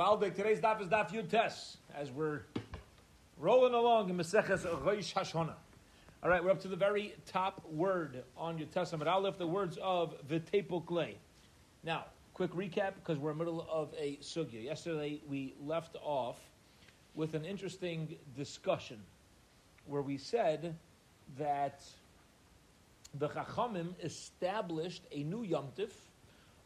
Today's daf is daf Yutes, as we're rolling along in Maseches Rosh Hashona. All right, we're up to the very top word on your Testament Aleph, the words of V'tepuk Now, quick recap, because we're in the middle of a sugya. Yesterday, we left off with an interesting discussion where we said that the Chachamim established a new Yom Tif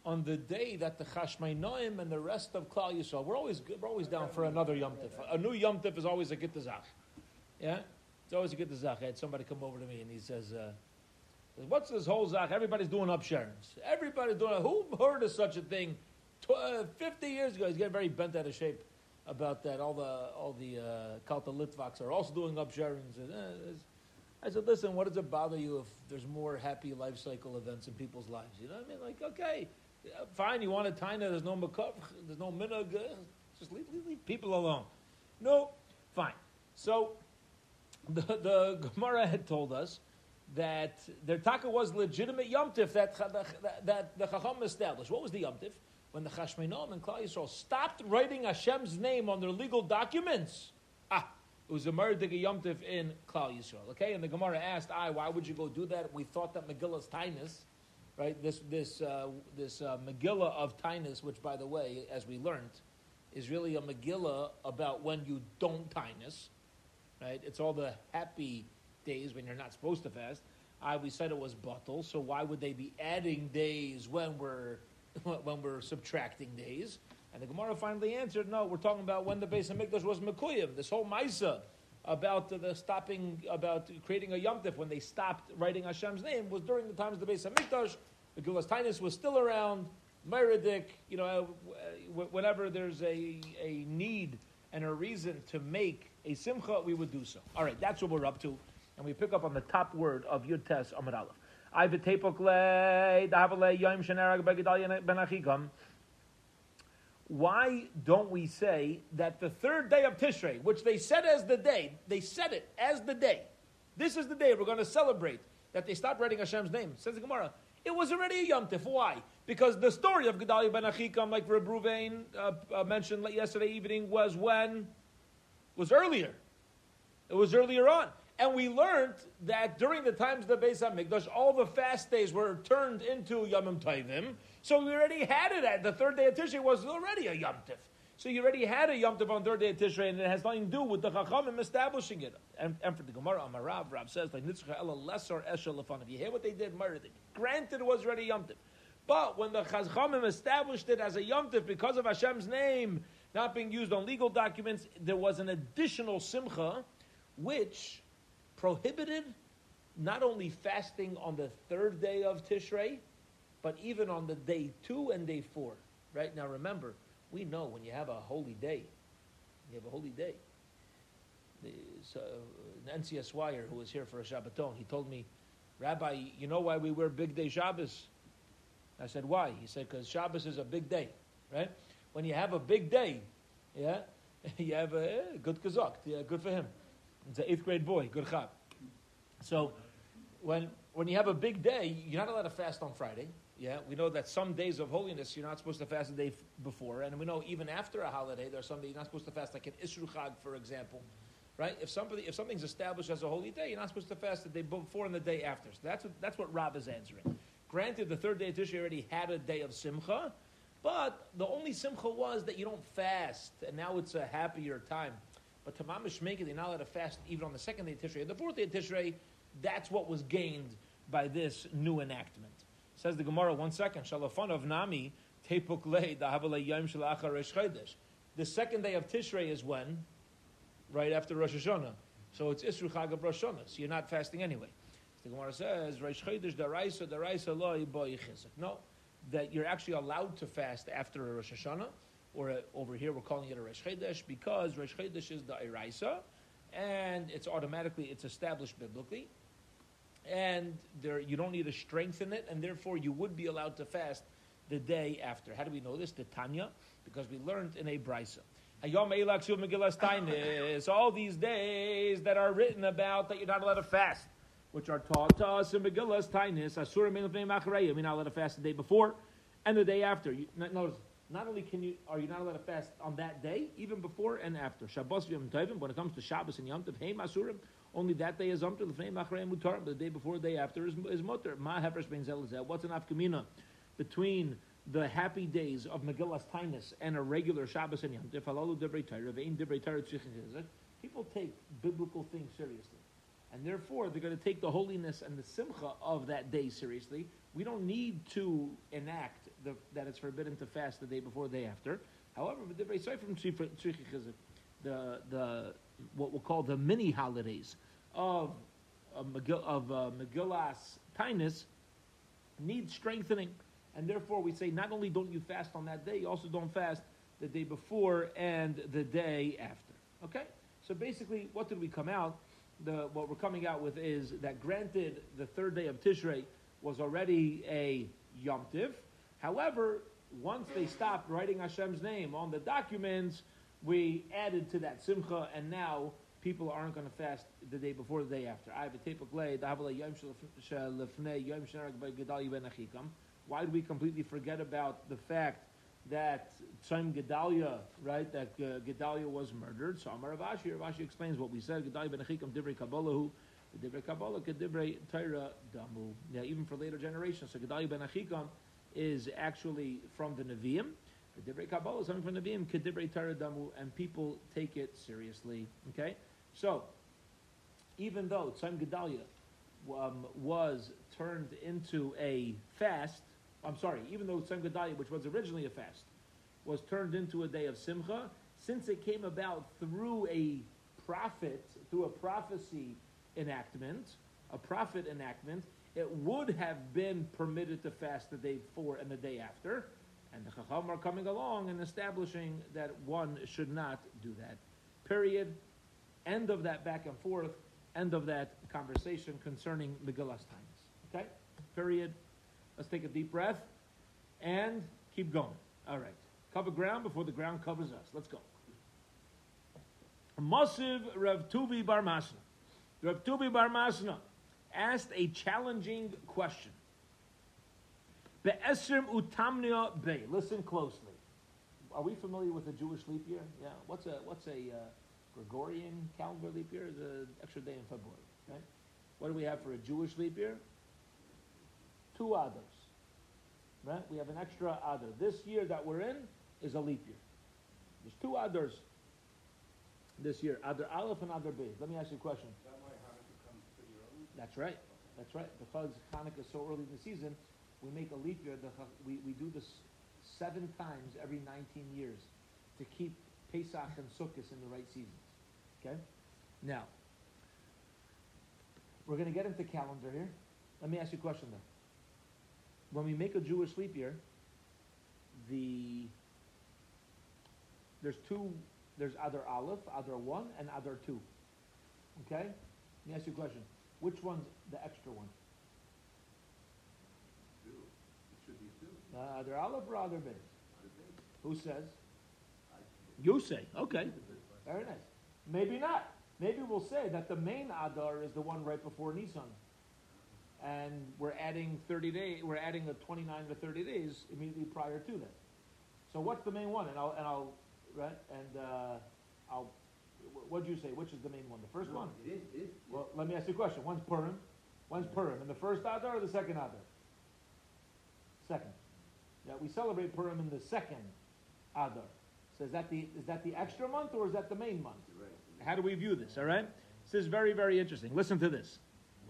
on the day that the Chashmainoim and the rest of Klal Yisrael, we're always we're always down for another Yom Tif. A new Yom Tif is always a Gittazach. Yeah, it's always a Gittazach. I had somebody come over to me and he says, uh, "What's this whole Zach? Everybody's doing upsherins. Everybody's doing. Who heard of such a thing? Tw- uh, Fifty years ago, he's getting very bent out of shape." About that, all the all the uh, Kalta Litvaks are also doing upsherins. And, uh, I said, listen, what does it bother you if there's more happy life cycle events in people's lives? You know what I mean? Like, okay, fine, you want a taina, there's no makov, there's no minhag, just leave, leave, leave, people alone. No, fine. So the, the Gemara had told us that their taka was legitimate yomtiv that, that, that the Chacham established. What was the yomtiv? When the Chashmenom and Klal Yisrael stopped writing Hashem's name on their legal documents. Ah, it was a murder yomtiv in Klal Yisrael. Okay, and the Gemara asked, "I, why would you go do that? We thought that Megillah's Tainus, right? This this uh, this uh, Megillah of Tainus, which, by the way, as we learned, is really a Megillah about when you don't Tainus, right? It's all the happy days when you're not supposed to fast. I we said it was bottle, so why would they be adding days when we're when we're subtracting days? And the Gemara finally answered, no, we're talking about when the base of Hamikdash was Mekuyim. This whole Maisa about the stopping, about creating a Yom Tif when they stopped writing Hashem's name was during the times of the Beis Hamikdash. The Gilas Tainus was still around. Meridik, you know, uh, whenever there's a, a need and a reason to make a simcha, we would do so. All right, that's what we're up to. And we pick up on the top word of Yud Tes Amid Aleph. I v'tepok le, dahavale yom shenarag begedalya ben achikam why don't we say that the third day of Tishrei, which they said as the day, they said it as the day. This is the day we're going to celebrate that they stopped writing Hashem's name. Says the Gemara. It was already a Yom Tif. Why? Because the story of Gedalia ben Achikam, like Reb Ruvain uh, uh, mentioned yesterday evening, was when? Was earlier. It was earlier on. And we learned that during the times of the Beis HaMikdash, all the fast days were turned into Yomim Tovim. So we already had it at the third day of Tishrei was already a Yom Tif. So you already had a Yom Tov on third day of Tishrei, and it has nothing to do with the Chachamim establishing it. And, and for the Gemara, Amarav, Rav says, like Nitzchah Ella Lesser Eshel If you hear what they did, murdered it. Granted, it was already Yom Tif. But when the Chachamim established it as a Yom Tif because of Hashem's name not being used on legal documents, there was an additional Simcha, which prohibited not only fasting on the third day of Tishrei, but even on the day two and day four. Right now, remember, we know when you have a holy day, you have a holy day. So, an NCSYer who was here for a Shabbaton, he told me, Rabbi, you know why we wear big day Shabbos? I said, why? He said, because Shabbos is a big day, right? When you have a big day, yeah, you have a eh, good kazak, yeah, good for him. It's an eighth grade boy, good chab. So, when when you have a big day, you're not allowed to fast on Friday. Yeah, we know that some days of holiness you're not supposed to fast the day before, and we know even after a holiday there are some days you're not supposed to fast, like an Isru Chag, for example, right? If somebody if something's established as a holy day, you're not supposed to fast the day before and the day after. So that's what that's what Rab is answering. Granted, the third day of Tishrei already had a day of Simcha, but the only Simcha was that you don't fast, and now it's a happier time. But Tamam Shmeki, they're not allowed to fast even on the second day of Tishrei. The fourth day of Tishrei, that's what was gained by this new enactment. Says the Gemara, one second. Shalafon of Nami. The second day of Tishrei is when? Right after Rosh Hashanah. So it's Isru Chag of Rosh Hashanah. So you're not fasting anyway. The Gemara says, Rosh Chodesh Daraisa, Daraisa Lo Yiboy No, that you're actually allowed to fast after a Rosh Hashanah, or a, over here we're calling it a Rosh because Rosh is the Iraisa, and it's automatically, it's established biblically and there you don't need to strengthen it, and therefore you would be allowed to fast the day after. How do we know this? The Tanya, because we learned in a brisa. All these days that are written about that you're not allowed to fast, which are taught to us in Megillas Tainis, Asura You're not allowed to fast the day before and the day after. You, notice, not only can you are you not allowed to fast on that day, even before and after. Shabbos Yom Tovim, when it comes to Shabbos and Yom Tov, hey Masurim, only that day is Yom Tov, Lefnei Machrei Mutar, the day before, the day after is, is Mutar. Ma Hefresh Ben Zelazeh. What's an afkamina between the happy days of Megillas Tainus and a regular Shabbos and Yom Tov? Halalu Ve'in Torah People take biblical things seriously. And therefore, they're going to take the holiness and the simcha of that day seriously. We don't need to enact the, that it's forbidden to fast the day before, the day after. However, the the the what we'll call the mini holidays of of, uh, Megillas Tainus need strengthening, and therefore we say not only don't you fast on that day, you also don't fast the day before and the day after. Okay, so basically, what did we come out? the, what we're coming out with is that granted the third day of Tishrei was already a Yom Tiv. However, once they stopped writing Hashem's name on the documents, we added to that Simcha, and now people aren't going to fast the day before the day after. Why do we completely forget about the fact that Tzim Gedalia, right, that uh, Gedalia was murdered. So Amar Ravashi, Ravashi explains what we said, Gedalia ben Achikam Kabbalah, Damu. Yeah, even for later generations. So Gedalia ben Achikam is actually from the Nevi'im. Kabbalah from the Damu, and people take it seriously. Okay? So, even though Tzim Gedalia um, was turned into a fast, I'm sorry, even though Tzem Gedalia, which was originally a fast, was turned into a day of Simcha, since it came about through a prophet, through a prophecy enactment, a prophet enactment, it would have been permitted to fast the day before and the day after. And the Chacham are coming along and establishing that one should not do that. Period. End of that back and forth. End of that conversation concerning Megillas times. Okay? Period. Let's take a deep breath and keep going. All right. Cover ground before the ground covers us. Let's go. Masiv Rav Tuvi Bar Masna. Rav Tuvi Bar Masna asked a challenging question. Be'esrim utamnia be. Listen closely. Are we familiar with the Jewish leap year? Yeah. What's a what's a uh, Gregorian calendar leap year? Is an extra day in February. Right? What do we have for a Jewish leap year? two others. Right? We have an extra other. This year that we're in is a leap year. There's two others this year, Adar Aleph and Adar B. Let me ask you a question. That why Hanukkah comes pretty early? That's right. That's right. Because Hanukkah is so early in the season, we make a leap year. The, we, we do this seven times every 19 years to keep Pesach and Sukkot in the right seasons. Okay? Now, we're going to get into calendar here. Let me ask you a question though when we make a Jewish leap year, the there's two there's other Aleph, Adar one, and other two. Okay? Let me ask you a question. Which one's the extra one? Two. It should be two. Uh, Adar Aleph or Adar Beis? Who says? You say. Okay. Very nice. Maybe not. Maybe we'll say that the main Adar is the one right before Nisan and we're adding 30 days, we're adding a 29 to 30 days immediately prior to that. So what's the main one? And I'll, and I'll, right, and uh, I'll, what'd you say? Which is the main one? The first No, one? It is, it is. Well, let me ask you a question. One's Purim. One's Purim. In the first Adar or the second Adar? Second. Yeah, we celebrate Purim in the second Adar. So is that the, is that the extra month or is that the main month? How do we view this, all right? This is very, very interesting. Listen to this.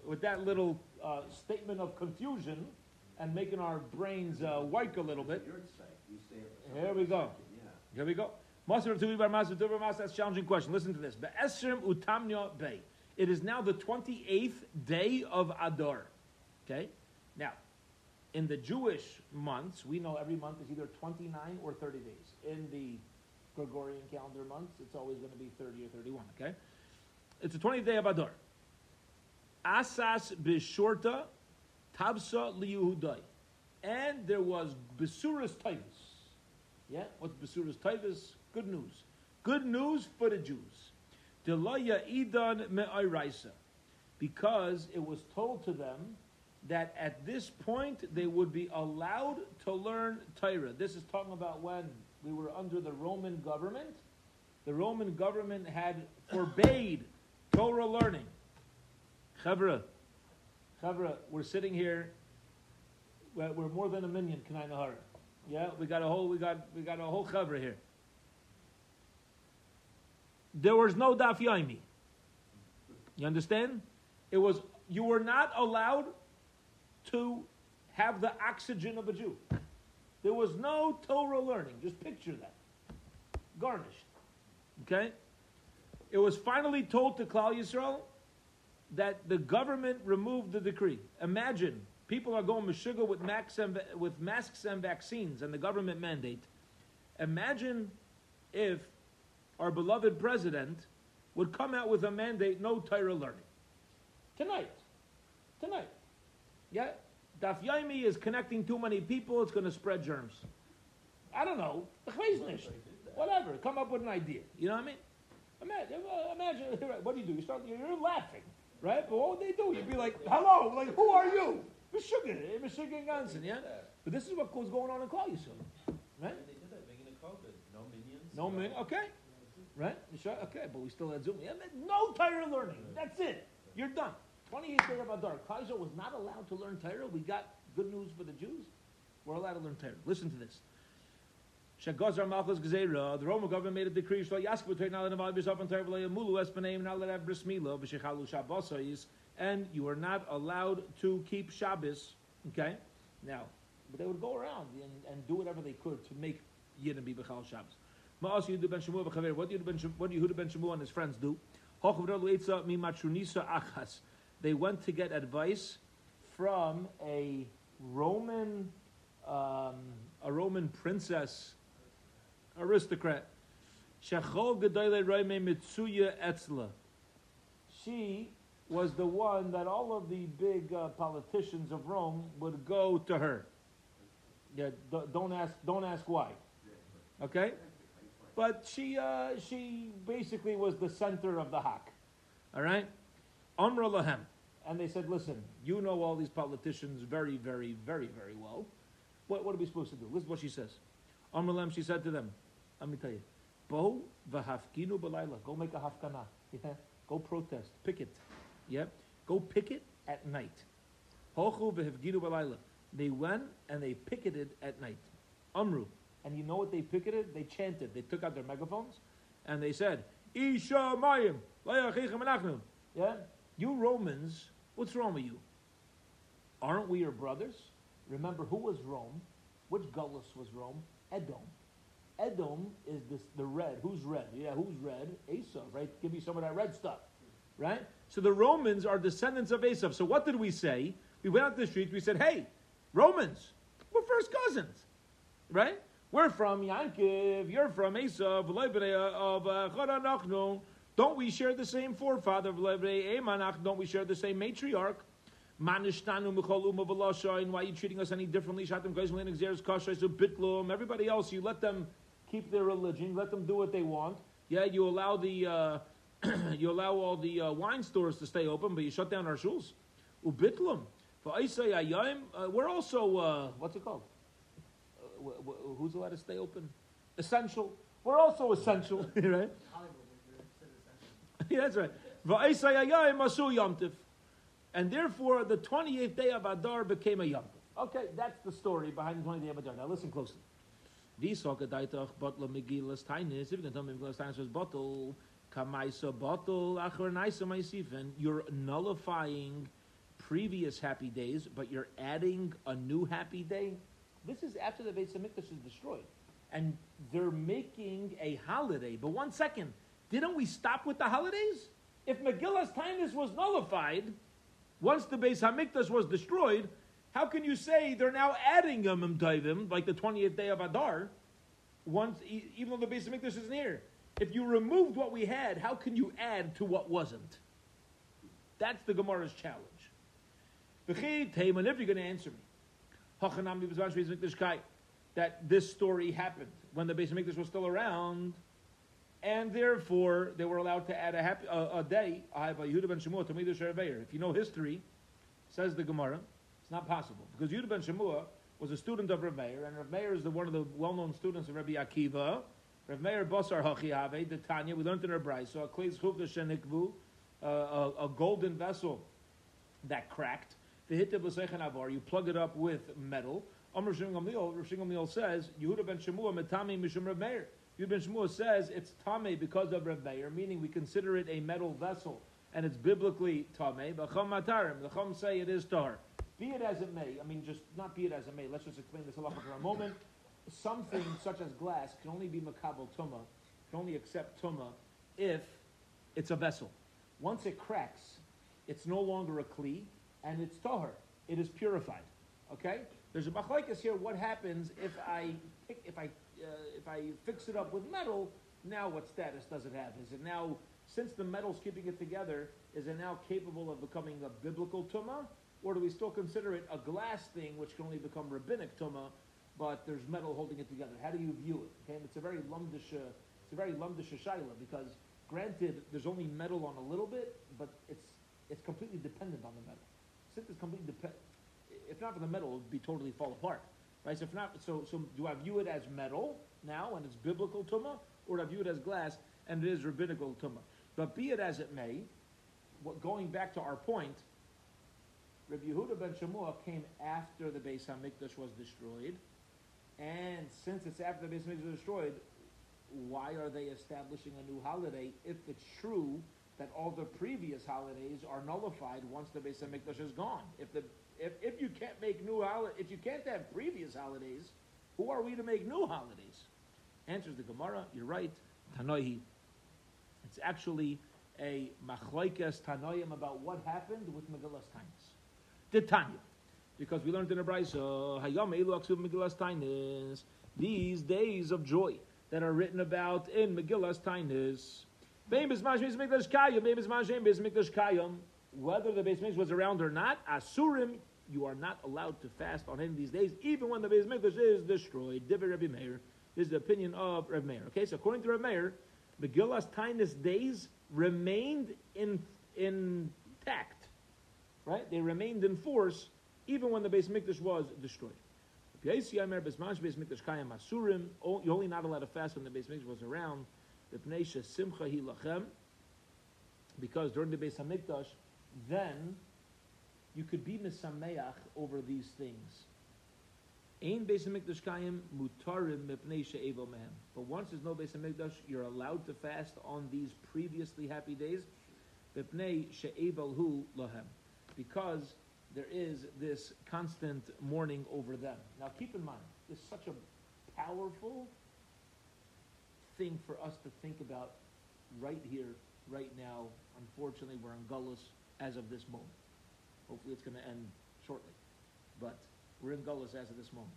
With that little uh, statement of confusion and making our brains uh, work a little bit. Your site, you say it for Here we go. Here we go. Master of Tuvi Bar Master Tuvi Bar That's a challenging question. Listen to this. Be'esrim utamnya bay. It is now the 28th day of Adar. Okay? In the Jewish months, we know every month is either 29 or 30 days. In the Gregorian calendar months, it's always going to be 30 or 31. Okay? It's the 20th day of Adar. Asas b'shorta tabsa liyehudai. And there was Besuras Tavis. Yeah, what's Besuras Tavis? Good news. Good news for the Jews. Delaya idan me'ayraisa. Because it was told to them that at this point they would be allowed to learn Torah. This is talking about when we were under the Roman government. The Roman government had forbade Torah learning. Chavra, Chavra, we're sitting here. We're we're more than a million. Kanai Nahara. Yeah, we got a whole. We got we got a whole Chavra here. There was no Daf Yomi. You understand? It was you were not allowed to have the oxygen of a Jew. There was no Torah learning. Just picture that. Garnished. Okay? It was finally told to Klal Yisrael that the government removed the decree. Imagine people are going meshuggah with, with masks and vaccines and the government mandate. Imagine if our beloved president would come out with a mandate no Torah learning. Tonight. Tonight. Yeah? Daf Yomi is connecting too many people, it's going to spread germs. I don't know. Whatever. Come up with an idea. You know what I mean? Imagine, imagine what do you do? You start, you're laughing, right? But what would they do? You'd be like, hello, like, who are you? Meshuggah, Meshuggah Ganson, yeah? But this is what was going on in Klal Yisrael, right? They did that beginning of COVID. No minions. No min, okay, right? Okay, but we still had Zoom. Yeah, no Torah learning. That's it. You're done. 28 day of Adar. Klal Yisrael was not allowed to learn Torah. We got good news for the Jews. We're allowed to learn Torah. Listen to this. Shagazar Malchus Gezerah, the Roman government made a decree, so Yask would now let him yourself and Torah Mulu Espaneim, now let have bris milah, B'shechalu Shabbosais, and you are not allowed to keep Shabbos. Okay? Now, but they would go around and, and do whatever they could to make Yidden be B'chal Shabbos. Ma'as Yehuda ben b'chaver. What do Yehuda ben Shmuel and his friends do? Hochav Relu Eitza mi matrunisa achas. They went to get advice from a Roman, um, a Roman princess, aristocrat. She was the one that all of the big uh, politicians of Rome would go to her. Yeah, don't ask, don't ask why. Okay, but she, uh, she basically was the center of the hawk. All right, Amra Lahem, and they said, "Listen, you know all these politicians very, very, very, very well. What, what are we supposed to do?" Listen, to what she says. Amra Lahem, she said to them, "Let me tell you, Bo v'hafkinu b'layla. Go make a hafkana. Yeah? Go protest, picket. Yeah, go picket at night. Hochu v'hafkinu b'layla. They went and they picketed at night. Amru, and you know what they picketed? They chanted. They took out their megaphones and they said, Isha Mayim, Yeah? You Romans, what's wrong with you? Aren't we your brothers? Remember, who was Rome? Which Gullus was Rome? Edom. Edom is this, the red. Who's red? Yeah, who's red? Esau, right? Give me some of that red stuff, right? So the Romans are descendants of Esau. So what did we say? We went out to the streets. We said, "Hey, Romans, we're first cousins, right? We're from Yankiv. You're from Esau of uh. Don't we share the same forefather of Emanach? Don't we share the same matriarch? Manishtanu. Why are you treating us any differently? Shatim. Everybody else, you let them keep their religion, let them do what they want. Yeah, you allow the uh, you allow all the uh, wine stores to stay open, but you shut down our shuls. Ubitlum. Uh, we're also uh, what's it called? Uh, wh- wh- who's allowed to stay open? Essential. We're also essential, right? that's right. Va'isai Ayayim Masu Yomtiv. And therefore, the 28th day of Adar became a Yom Tov. Okay, that's the story behind the 28th day of Adar. Now listen closely. V'soka daitach botla megilas tainis. If you can tell me megilas tainis was bottle, kamaisa bottle achar naisa maisifen. You're nullifying previous happy days, but you're adding a new happy day. This is after the Beit Hamikdash is destroyed, and they're making a holiday. But one second, didn't we stop with the holidays? If Megillas Tainis was nullified, once the Beis Hamikdash was destroyed, how can you say they're now adding a Tovim, like the 20th day of Adar, once, even though the Beis Hamikdash isn't here? If you removed what we had, how can you add to what wasn't? That's the Gemara's challenge. If you're going to answer me, that this story happened when the Beis Hamikdash was still around, and therefore they were allowed to add a, happy, a, a day. A. If you know history, says the Gemara, It's not possible because Yehuda ben Shemua was a student of Rav Meir, and Rav Meir is the, one of the well-known students of Rabbi Akiva. Rav Meir Basar Hachihave, the Tanya, we learned in our Brayso, a Kleis Chuvda Shenikvu, a, a golden vessel that cracked. You plug it up with metal. Amr Shimon Gamliel, says, Yehuda ben Shemua metame mishum Rav Meir. Yehuda ben Shemua says it's tame because of Rav Meir, meaning we consider it a metal vessel, and it's biblically tame. But Chum matarim, the Chum say it is tar. Be it as it may, I mean, just not be it as it may. Let's just explain this halacha for a moment. Something such as glass can only be makabel tuma, can only accept tuma if it's a vessel. Once it cracks, it's no longer a kli, and it's tahar. It is purified. Okay. There's a machlekes here. What happens if I pick, if I if I fix it up with metal? Now, what status does it have? Is it now, since the metal's keeping it together, is it now capable of becoming a biblical tumah, or do we still consider it a glass thing, which can only become rabbinic tumah, but there's metal holding it together? How do you view it? Okay, and it's a very lumdish, uh, it's a very lumdish shaila because, granted, there's only metal on a little bit, but it's it's completely dependent on the metal. Since it's completely dependent, if not for the metal, it would be totally fall apart. Right? So if not, so so do I view it as metal now and it's biblical tumah, or do I view it as glass and it is rabbinical tumah? But be it as it may, what, going back to our point, Rabbi Yehuda ben Shemua came after the Beis Hamikdash was destroyed, and since it's after the Beis Hamikdash was destroyed, why are they establishing a new holiday if it's true that all the previous holidays are nullified once the Beis Hamikdash is gone? If the if, if you can't make new holidays, if you can't have previous holidays, who are we to make new holidays? Answers the Gemara. You're right. Tanoihi. It's actually a machlaikas tanoim about what happened with Megillas Tainis. The Tanya, because we learned in the Brayso, Hayom Elu Megillas Tainis. These days of joy that are written about in Megillas Tainis. Whether the Beis Mikdash was around or not, Asurim, you are not allowed to fast on any of these days, even when the Beis Mikdash is destroyed. Divi Rabbi Meir. This is the opinion of Rabbi Meir. Okay, so according to Rabbi Meir, Megillas Tainis days remained in, intact. Right? They remained in force even when the Beis Mikdash was destroyed. You're only not allowed to fast when the Beis Mikdash was around. Simcha Because during the Beis Hamikdash, then you could be misameach over these things. Beis mutarim. But once there's no Beis Hamikdash, you're allowed to fast on these previously happy days. Hu. Because there is this constant mourning over them. Now keep in mind, this is such a powerful thing for us to think about right here, right now. Unfortunately, we're in Gullus as of this moment. Hopefully, it's going to end shortly. But we're in Gullus as of this moment.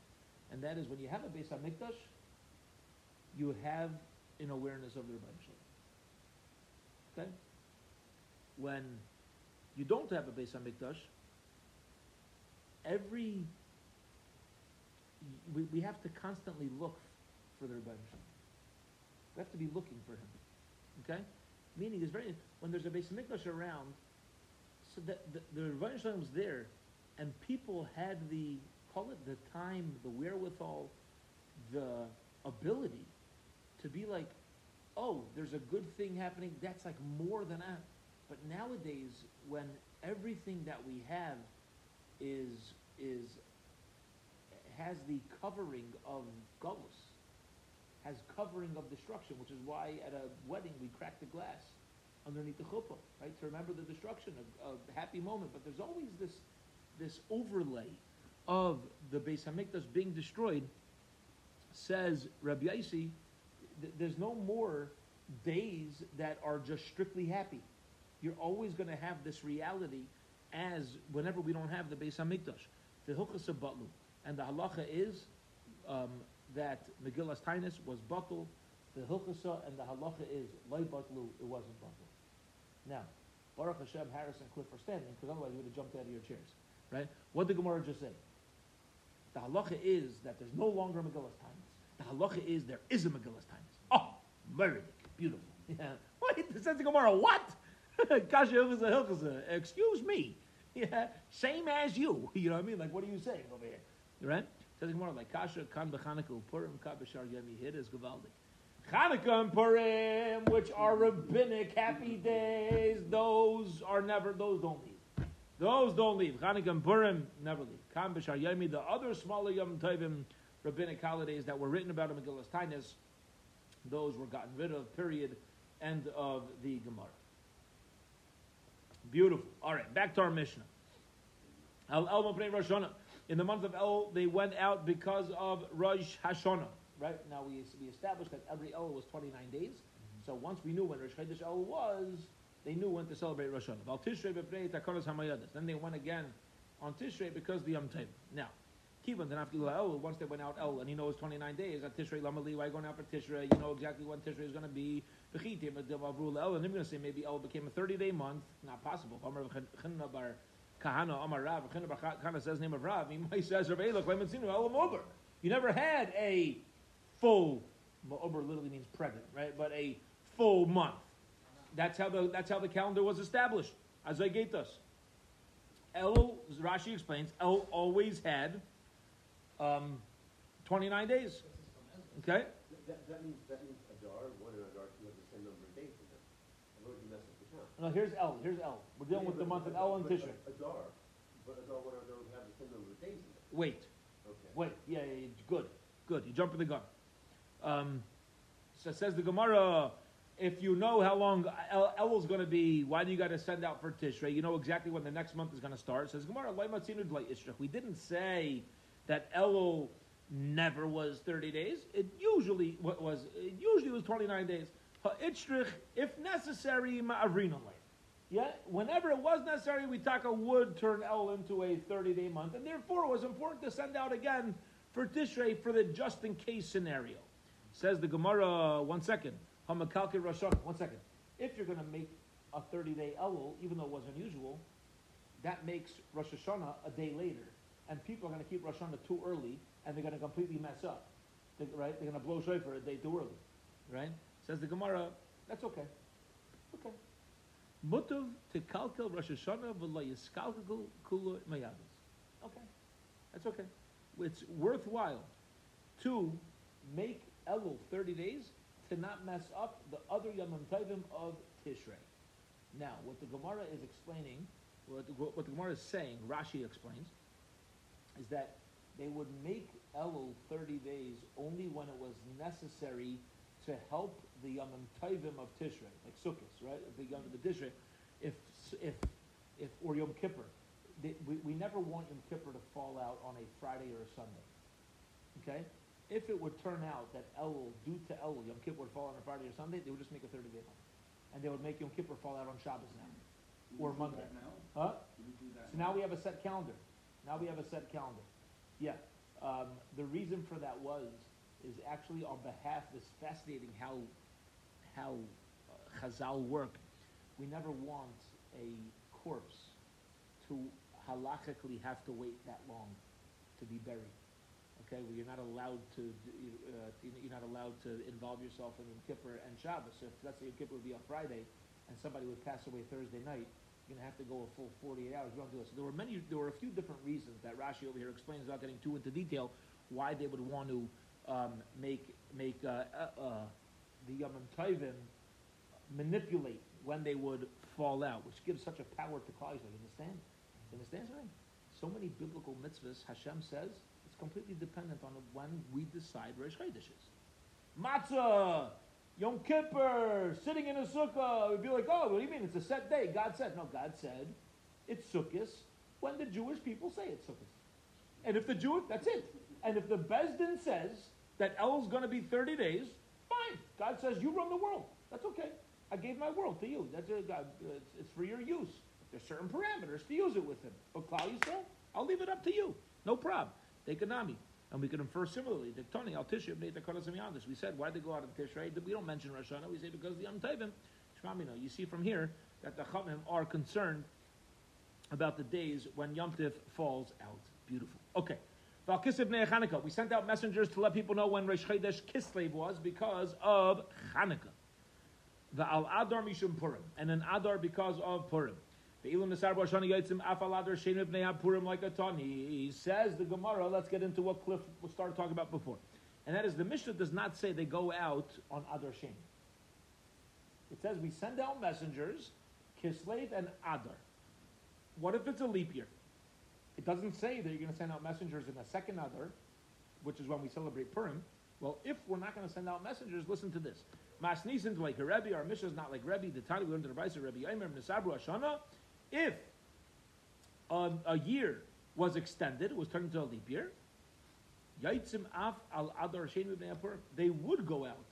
And that is when you have a Beis HaMikdash, you have an awareness of the Rebbeinu. Okay? When you don't have a Beis HaMikdash, every we, we have to constantly look for the Rebbeinu. We have to be looking for him. Okay? Meaning is very when there's a Beis Hamikdash around, so that the, the Rebbeinu Shalom was there, and people had the call it the time, the wherewithal, the ability to be like, oh, there's a good thing happening. That's like more than that. But nowadays, when everything that we have is is has the covering of gullus, has covering of destruction, which is why at a wedding we crack the glass underneath the chuppah, right, to remember the destruction, a, a happy moment. But there's always this this overlay of the Beis Hamikdash being destroyed. Says Rabbi Yaisi, th- there's no more days that are just strictly happy. You're always going to have this reality as whenever we don't have the Beis Hamikdash, the Hilchas of Batlu, and the halacha is um, that Megillas Tainus was batul, the Hilchasa and the halacha is Lay Batlu, it wasn't batul. Now, Baruch Hashem, Harris, and Cliff are standing, because otherwise you would have jumped out of your chairs. Right? What did Gemara just say? The halacha is that there's no longer a Megillas Tainus. The halacha is there is a Megillas Tainus. Oh, very beautiful. Yeah. What? Says the Gemara, what? Excuse me. yeah, same as you. You know what I mean? Like, what are you saying over here? Right? Says more like Kasha, Kan B'Chanukah, Purim, Ka B'Shar Yemi, Hid is Gavaldik. Chanukah and Purim, which are rabbinic happy days, those are never, those don't leave. Those don't leave. Chanukah and Purim never leave. Kan B'Shar Yemi, the other smaller Yom Tovim rabbinic holidays that were written about in Megillah Tainis, those were gotten rid of, period, end of the Gemara. Beautiful. All right, back to our Mishnah. El Rosh Hashanah. In the month of El, they went out because of Rosh Hashanah. Right now, we, we established that every El was 29 days. Mm-hmm. So once we knew when Rosh Chodesh El was, they knew when to celebrate Rosh Hashanah. Al Tishrei b'pnei Takonos Hamayadis. Then they went again on Tishrei because the Yom Tov. Now, Kivan then after El, once they went out El, and he knows 29 days at Tishrei Lamali, why going out for Tishrei? You know exactly when Tishrei is going to be. V'chitim Avru El, and they're going to say maybe El became a 30 day month. Not possible. Amar V'chinna bar Kahana Amar Rav. V'chinna bar Kahana says name of Rav. He says Rav Elok Lematzinu El Omer. You never had a full. Omer literally means pregnant, right? But a full month. That's how the that's how the calendar was established. As I us. El Rashi explains. El always had um, 29 days. Okay? That, that means, that means Adar, one and Adar two have the same number of days in them. Otherwise you mess up the count. No, here's El. Here's El. We're dealing with the month of El and Tishrei. Adar, but Adar, one and Adar would have the same number of days in them. Wait. Okay. Wait, yeah, yeah, yeah, good, good. You jump jumping the gun. Um, so says the Gemara, if you know how long El- Elul's going to be, why do you got to send out for Tishrei? You know exactly when the next month is going to start. Says Gemara, we didn't say that Elul never was 30 days. It usually was, it usually was 29 days. Ha'itchrich, if necessary, ma'avrinalay. Yeah, whenever it was necessary, we taka would turn El into a 30 day month, and therefore it was important to send out again for Tishrei for the just in case scenario. Says the Gemara, one second. Hamakalke Rosh Hashanah, one second. If you're going to make a 30 day Elul, even though it was unusual, that makes Rosh Hashanah a day later. And people are going to keep Rosh Hashanah too early, and they're going to completely mess up. They, right? They're going to blow shofar a day too early. Right? Says the Gemara, that's okay. Okay. Mutav to kalkel Rosh Hashanah v'lo yiskalkel kula mayadis. Okay, that's okay. It's worthwhile to make Elul 30 days to not mess up the other Yomim Tovim of Tishrei. Now, what the Gemara is explaining, what the, what the Gemara is saying, Rashi explains, is that they would make Elul 30 days only when it was necessary to help the Yomim Tovim of Tishrei, like Sukkot, right? The Yom the Tishrei, if if if or Yom Kippur, they, we, we never want Yom Kippur to fall out on a Friday or a Sunday. Okay, if it would turn out that Elul, due to Elul, Yom Kippur would fall on a Friday or Sunday, they would just make a 30 day month, and they would make Yom Kippur fall out on Shabbos now or Monday. now? Huh? Do we do that So now we have a set calendar. Now we have a set calendar. Yeah. Um, the reason for that was is actually on behalf. It's fascinating how how uh, Chazal work. We never want a corpse to halachically have to wait that long to be buried. Okay, well, you're not allowed to. Uh, you're not allowed to involve yourself in Yom Kippur and Shabbos. So if let's say Yom Kippur would be on Friday, and somebody would pass away Thursday night, you're gonna have to go a full 48 hours. You don't do it. So there were many, there were a few different reasons that Rashi over here explains without getting too into detail why they would want to um, make make uh, uh, uh, the Yom Tovim manipulate when they would fall out, which gives such a power to Klal. You understand? You understand something? So many biblical mitzvahs, Hashem says, completely dependent on when we decide Rosh Chodesh is. Matzah, Yom Kippur, sitting in a sukkah. We'd be like, oh, what do you mean? It's a set day. God said. No, God said it's Sukkot when the Jewish people say it's Sukkot. And if the Jew, that's it. And if the Besdin says that Elul's going to be 30 days, fine. God says you run the world. That's okay. I gave my world to you. That's a, God, it's, it's for your use. There's certain parameters to use it within. But Klal Yisrael, I'll leave it up to you. No problem. Take a nami. And we can infer similarly. The Tony al Tishrei Takonos Hamiyadis. We said why they go out in Tishrei. We don't mention Rosh Hashanah. We say because the Yom Tovim. Shmamino. You see from here that the Chavim are concerned about the days when Yom Tiv falls out. Beautiful. Okay. Val Kislev Bnei We sent out messengers to let people know when Rosh Chodesh Kislev was because of Chanukah. The Al Adar Mishum Purim, and an Adar because of Purim. Like a Tani. He says the Gemara, let's get into what Cliff started talking about before. And that is the Mishnah does not say they go out on Adar Shein. It says we send out messengers, Kislev and Adar. What if it's a leap year? It doesn't say that you're going to send out messengers in a second Adar, which is when we celebrate Purim. Well, if we're not going to send out messengers, listen to this. Masnisin's like Rebbe, our Mishnah is not like Rebbe. The Tani we learned in the Rebbe Yaimer, Nisabru Ashana. If um, a year was extended, it was turned into a leap year, Yaitzim Af al Adar they would go out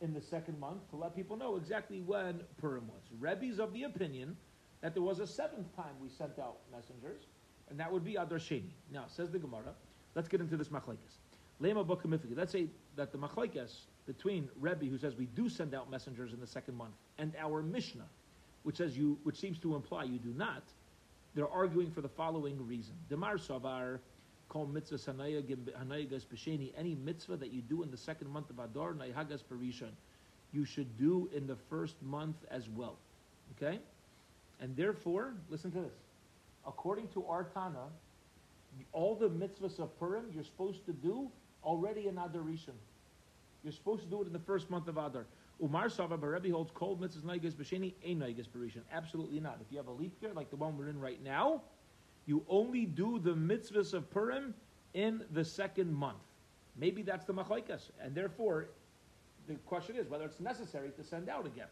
in the second month to let people know exactly when Purim was. Rebbe's of the opinion that there was a seventh time we sent out messengers, and that would be Adar Sheni. Now, says the Gemara, let's get into this machlekes. Lema. Let's say that the machlekes between Rebbe, who says we do send out messengers in the second month, and our Mishnah, which says you, which seems to imply you do not, they're arguing for the following reason. Demar Savar, call mitzvah hanayagas any mitzvah that you do in the second month of Adar, nayhagas parishon, you should do in the first month as well. Okay? And therefore, listen to this. According to our Tana, all the mitzvahs of Purim you're supposed to do already in Adar Rishon. You're supposed to do it in the first month of Adar. Umar Sava Rebbe holds cold mitzvahs naigas b'sheni, ein naigas b'rishon. Absolutely not. If you have a leap year like the one we're in right now, you only do the mitzvahs of Purim in the second month. Maybe that's the machlaikas, and therefore, the question is whether it's necessary to send out again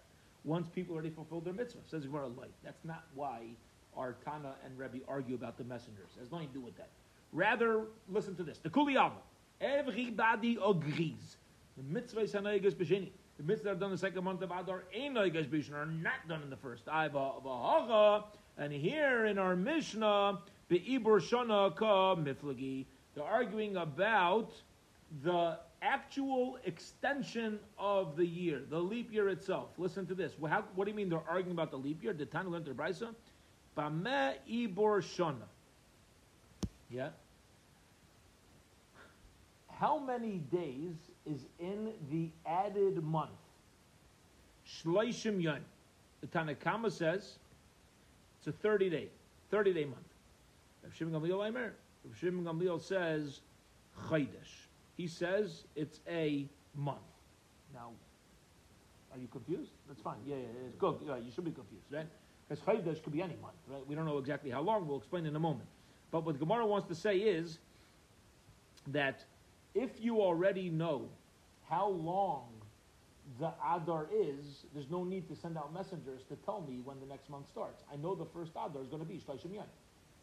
once people already fulfilled their mitzvah. Says Gemara light. That's not why our Tana and Rebbe argue about the messengers. It has nothing to do with that. Rather, listen to this. The Kuliyama. Everybody agrees. The mitzvah is b'sheni. The mitzvahs are done the second month of Adar are not done in the first. And here in our Mishnah, miflagi, they're arguing about the actual extension of the year, the leap year itself. Listen to this. How, what do you mean they're arguing about the leap year? Did Tanya learn the Brisa? Bameh ibur shana. Yeah. How many days is in the added month? Shloishim yon. The Tanakama says it's a 30 day, 30 day month. Rav Shimon Gamliel Aimer, Rav Shimon Gamliel says Chaydesh. He says it's a month. Now, are you confused? That's fine. Yeah, yeah, it's good. Yeah, you should be confused, right? Because Chaydesh could be any month, right? We don't know exactly how long. We'll explain in a moment. But what Gemara wants to say is that if you already know how long the Adar is, there's no need to send out messengers to tell me when the next month starts. I know the first Adar is going to be Shloshim Yan.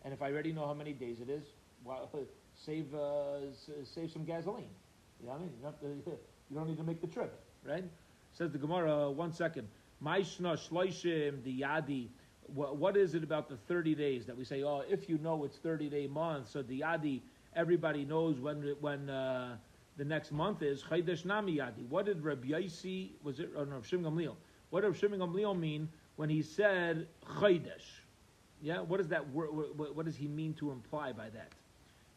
And if I already know how many days it is, well, save, uh, save some gasoline. You know what I mean? You don't, to, you don't need to make the trip, right? Says the Gemara, one second. Maishna Shloshim, the Yadi. What, is it about the 30 days that we say, oh, if you know it's 30 day month, so the Yadi, everybody knows when, when, uh, the next month is Chaydesh Nami Yadi. What did Rabbi Yaisi, was it, or no, Rav Gamliel? What did Rav Shimon Gamliel mean when he said Chaydesh? Yeah, what does that word, what, what, does he mean to imply by that?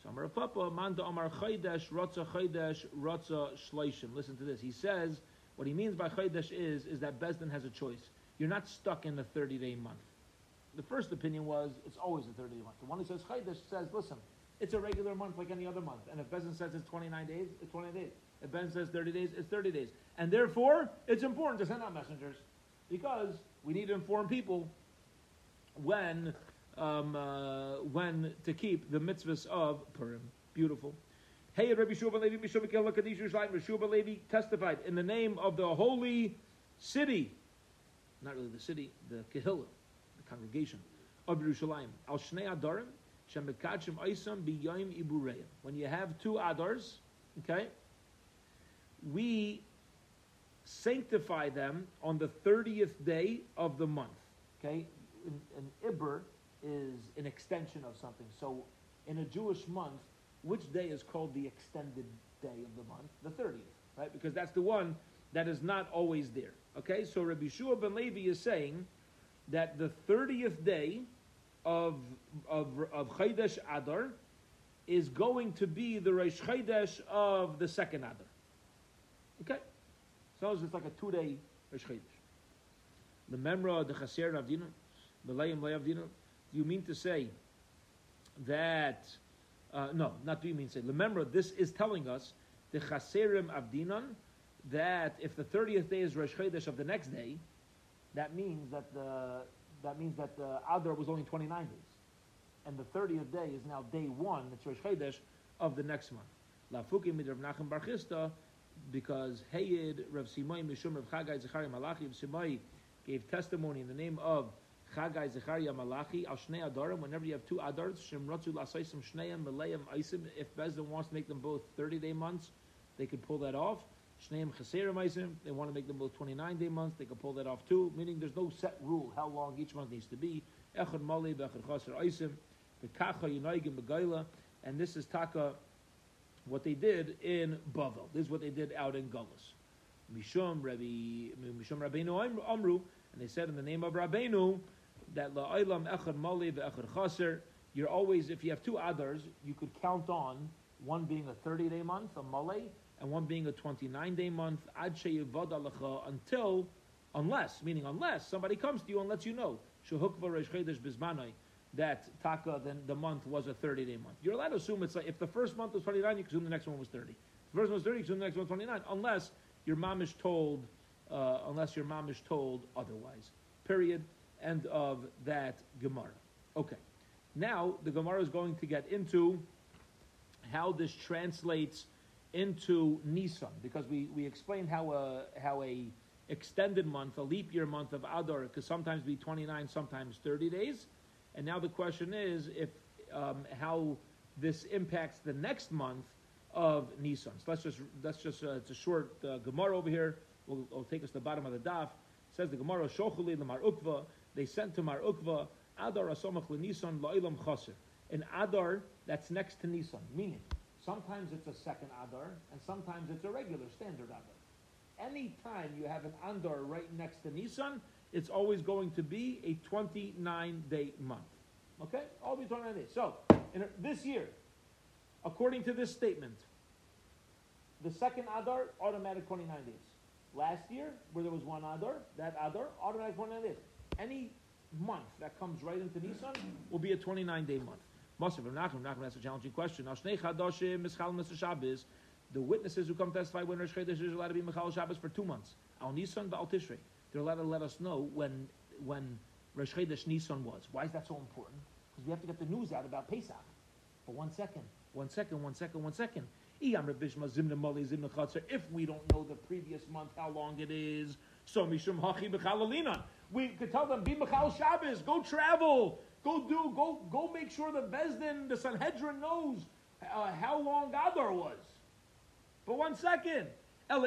So Amar Papa, Manda Amar Chaydesh, Rotza Chaydesh, Rotza Shleishim. Listen to this. He says, what he means by Chaydesh is, is that Bezdin has a choice. You're not stuck in the 30 day month. The first opinion was, it's always a 30 day month. The one who says Chaydesh says, listen, it's a regular month like any other month. And if Bezin says it's 29 days, it's 29 days. If Ben says 30 days, it's 30 days. And therefore, it's important to send out messengers because we need to inform people when, um, uh, when to keep the mitzvahs of Purim. Beautiful. Hey, Rabbi Shubha Levi, Shubha Levi testified in the name of the holy city, not really the city, the Kehillah, the congregation of Yerushalayim, Al Shnei Adarim, when you have two adars, okay, we sanctify them on the 30th day of the month. Okay? An, an Iber is an extension of something. So in a Jewish month, which day is called the extended day of the month? The 30th, right? Because that's the one that is not always there. Okay? So Rabbi Shua ben Levi is saying that the 30th day of of of Chaydesh Adar is going to be the Rosh Chaydesh of the second Adar. Okay, so it's like a two day Rosh Chaydesh. The Memra, the Chaser Avdina, Malayim Layavdina. Do you mean to say that, uh, no, not do you mean to say, remember, this is telling us, the Chaserim Avdinan, that if the 30th day is Rosh Chodesh of the next day, that means that the, that means that the Adar was only 29 days. And the 30th day is now day one, it's Rosh Chodesh of the next month. Lafukim mid Rav Nachum Bar because Hayid, Rav Simai, Mishum Rav Chagai, Zechariah Malachi, Rav Simai gave testimony in the name of Chagai, Zechariah Malachi, Al Shnei Adarim, whenever you have two Adars, Shemratzu Lasaisim Shneim, Malayim Isim, if Beis Din wants to make them both 30 day months, they could pull that off. Shneim Chaserim Isim, they want to make them both 29 day months, they could pull that off too, meaning there's no set rule how long each month needs to be. Echad Mali, Bechad Chaser Isim, Begaila, and this is Taka what they did in Bavel. This is what they did out in Gullus. Mishum Rabbi Mishum Rabbeinu Amru, and they said in the name of Rabbeinu that La'ilam Echad Mali ve'Echad Chaser. You're always, if you have two Adars, you could count on one being a 30 day month, a Male, and one being a 29 day month, Ad Sheyivad Alecha, until, unless, meaning unless somebody comes to you and lets you know, Shehukva Reish Chedesh Bizmanai, that taka then the month was a 30 day month. You're allowed to assume it's like if the first month was 29, you assume the next one was 30. If the first one was 30, you assume the next one was 29, unless your mom is told, uh, unless your mom is told otherwise. Period. End of that Gemara. Okay. Now the Gemara is going to get into how this translates into Nisan because we, we explained how a how a extended month, a leap year month of Adar, could sometimes be 29, sometimes 30 days. And now the question is if um, how this impacts the next month of Nisan. So let's just let's just uh, it's a short uh, Gemara over here. We'll, it'll take us to the bottom of the daf. It says the Gemara Shochuli Mar Ukva. They sent to Mar Ukva Adar Asomach Nisan La'ilam Chaser. An Adar that's next to Nisan, meaning sometimes it's a second Adar and sometimes it's a regular standard Adar. Anytime you have an Adar right next to Nisan, it's always going to be a 29 day month. Okay? Always 29 days. So, in this year, according to this statement, the second Adar, automatic 29 days. Last year, where there was one Adar, that Adar, automatic 29 days. Any month that comes right into Nisan will be a 29 day month. Most Must have Nachum, Nachum, that's a challenging question. The witnesses who come testify when Rosh Chodesh is allowed to be Michal Shabbos for two months. Al Nisan, Al Tishrei. They're allowed to let us know when when Rosh Chodesh Nisan was. Why is that so important? Because we have to get the news out about Pesach. But one second, one second, one second, one second. If we don't know the previous month how long it is, so mishum hachi. We could tell them, be Michal Shabbos, go travel, go do, go go make sure the Beis Din, the Sanhedrin knows uh, how long Adar was. But one second, If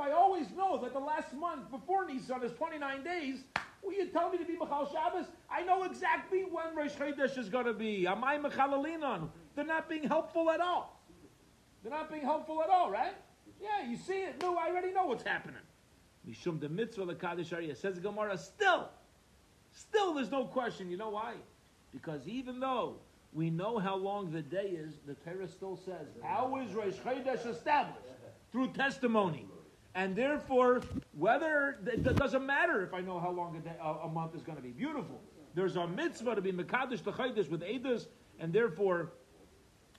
I always know that the last month before Nisan is 29 days, will you tell me to be Michal Shabbos? I know exactly when Rosh Chodesh is going to be. Am I Michalalinan? They're not being helpful at all. They're not being helpful at all, right? Yeah, you see it. No, I already know what's happening. Mishum the mitzvah the Kaddish Ariyah says Gemara. Still, still, there's no question. You know why? Because even though we know how long the day is, the Torah still says, how is Rosh Chodesh established? Through testimony. And therefore, whether, it doesn't matter if I know how long a, day, a, month is going to be. Beautiful. There's a mitzvah to be Mekadosh the Chodesh with Eidos, and therefore,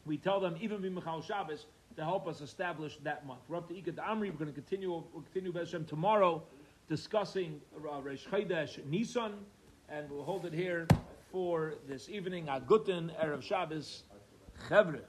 we tell them, even be Michal Shabbos, to help us establish that month. We're up to Ikad Amri. We're going to continue, we'll continue Beshem tomorrow discussing uh, Rosh Chodesh Nisan, and we'll hold it here for this evening. Aguten Erev Shabbos Chevre.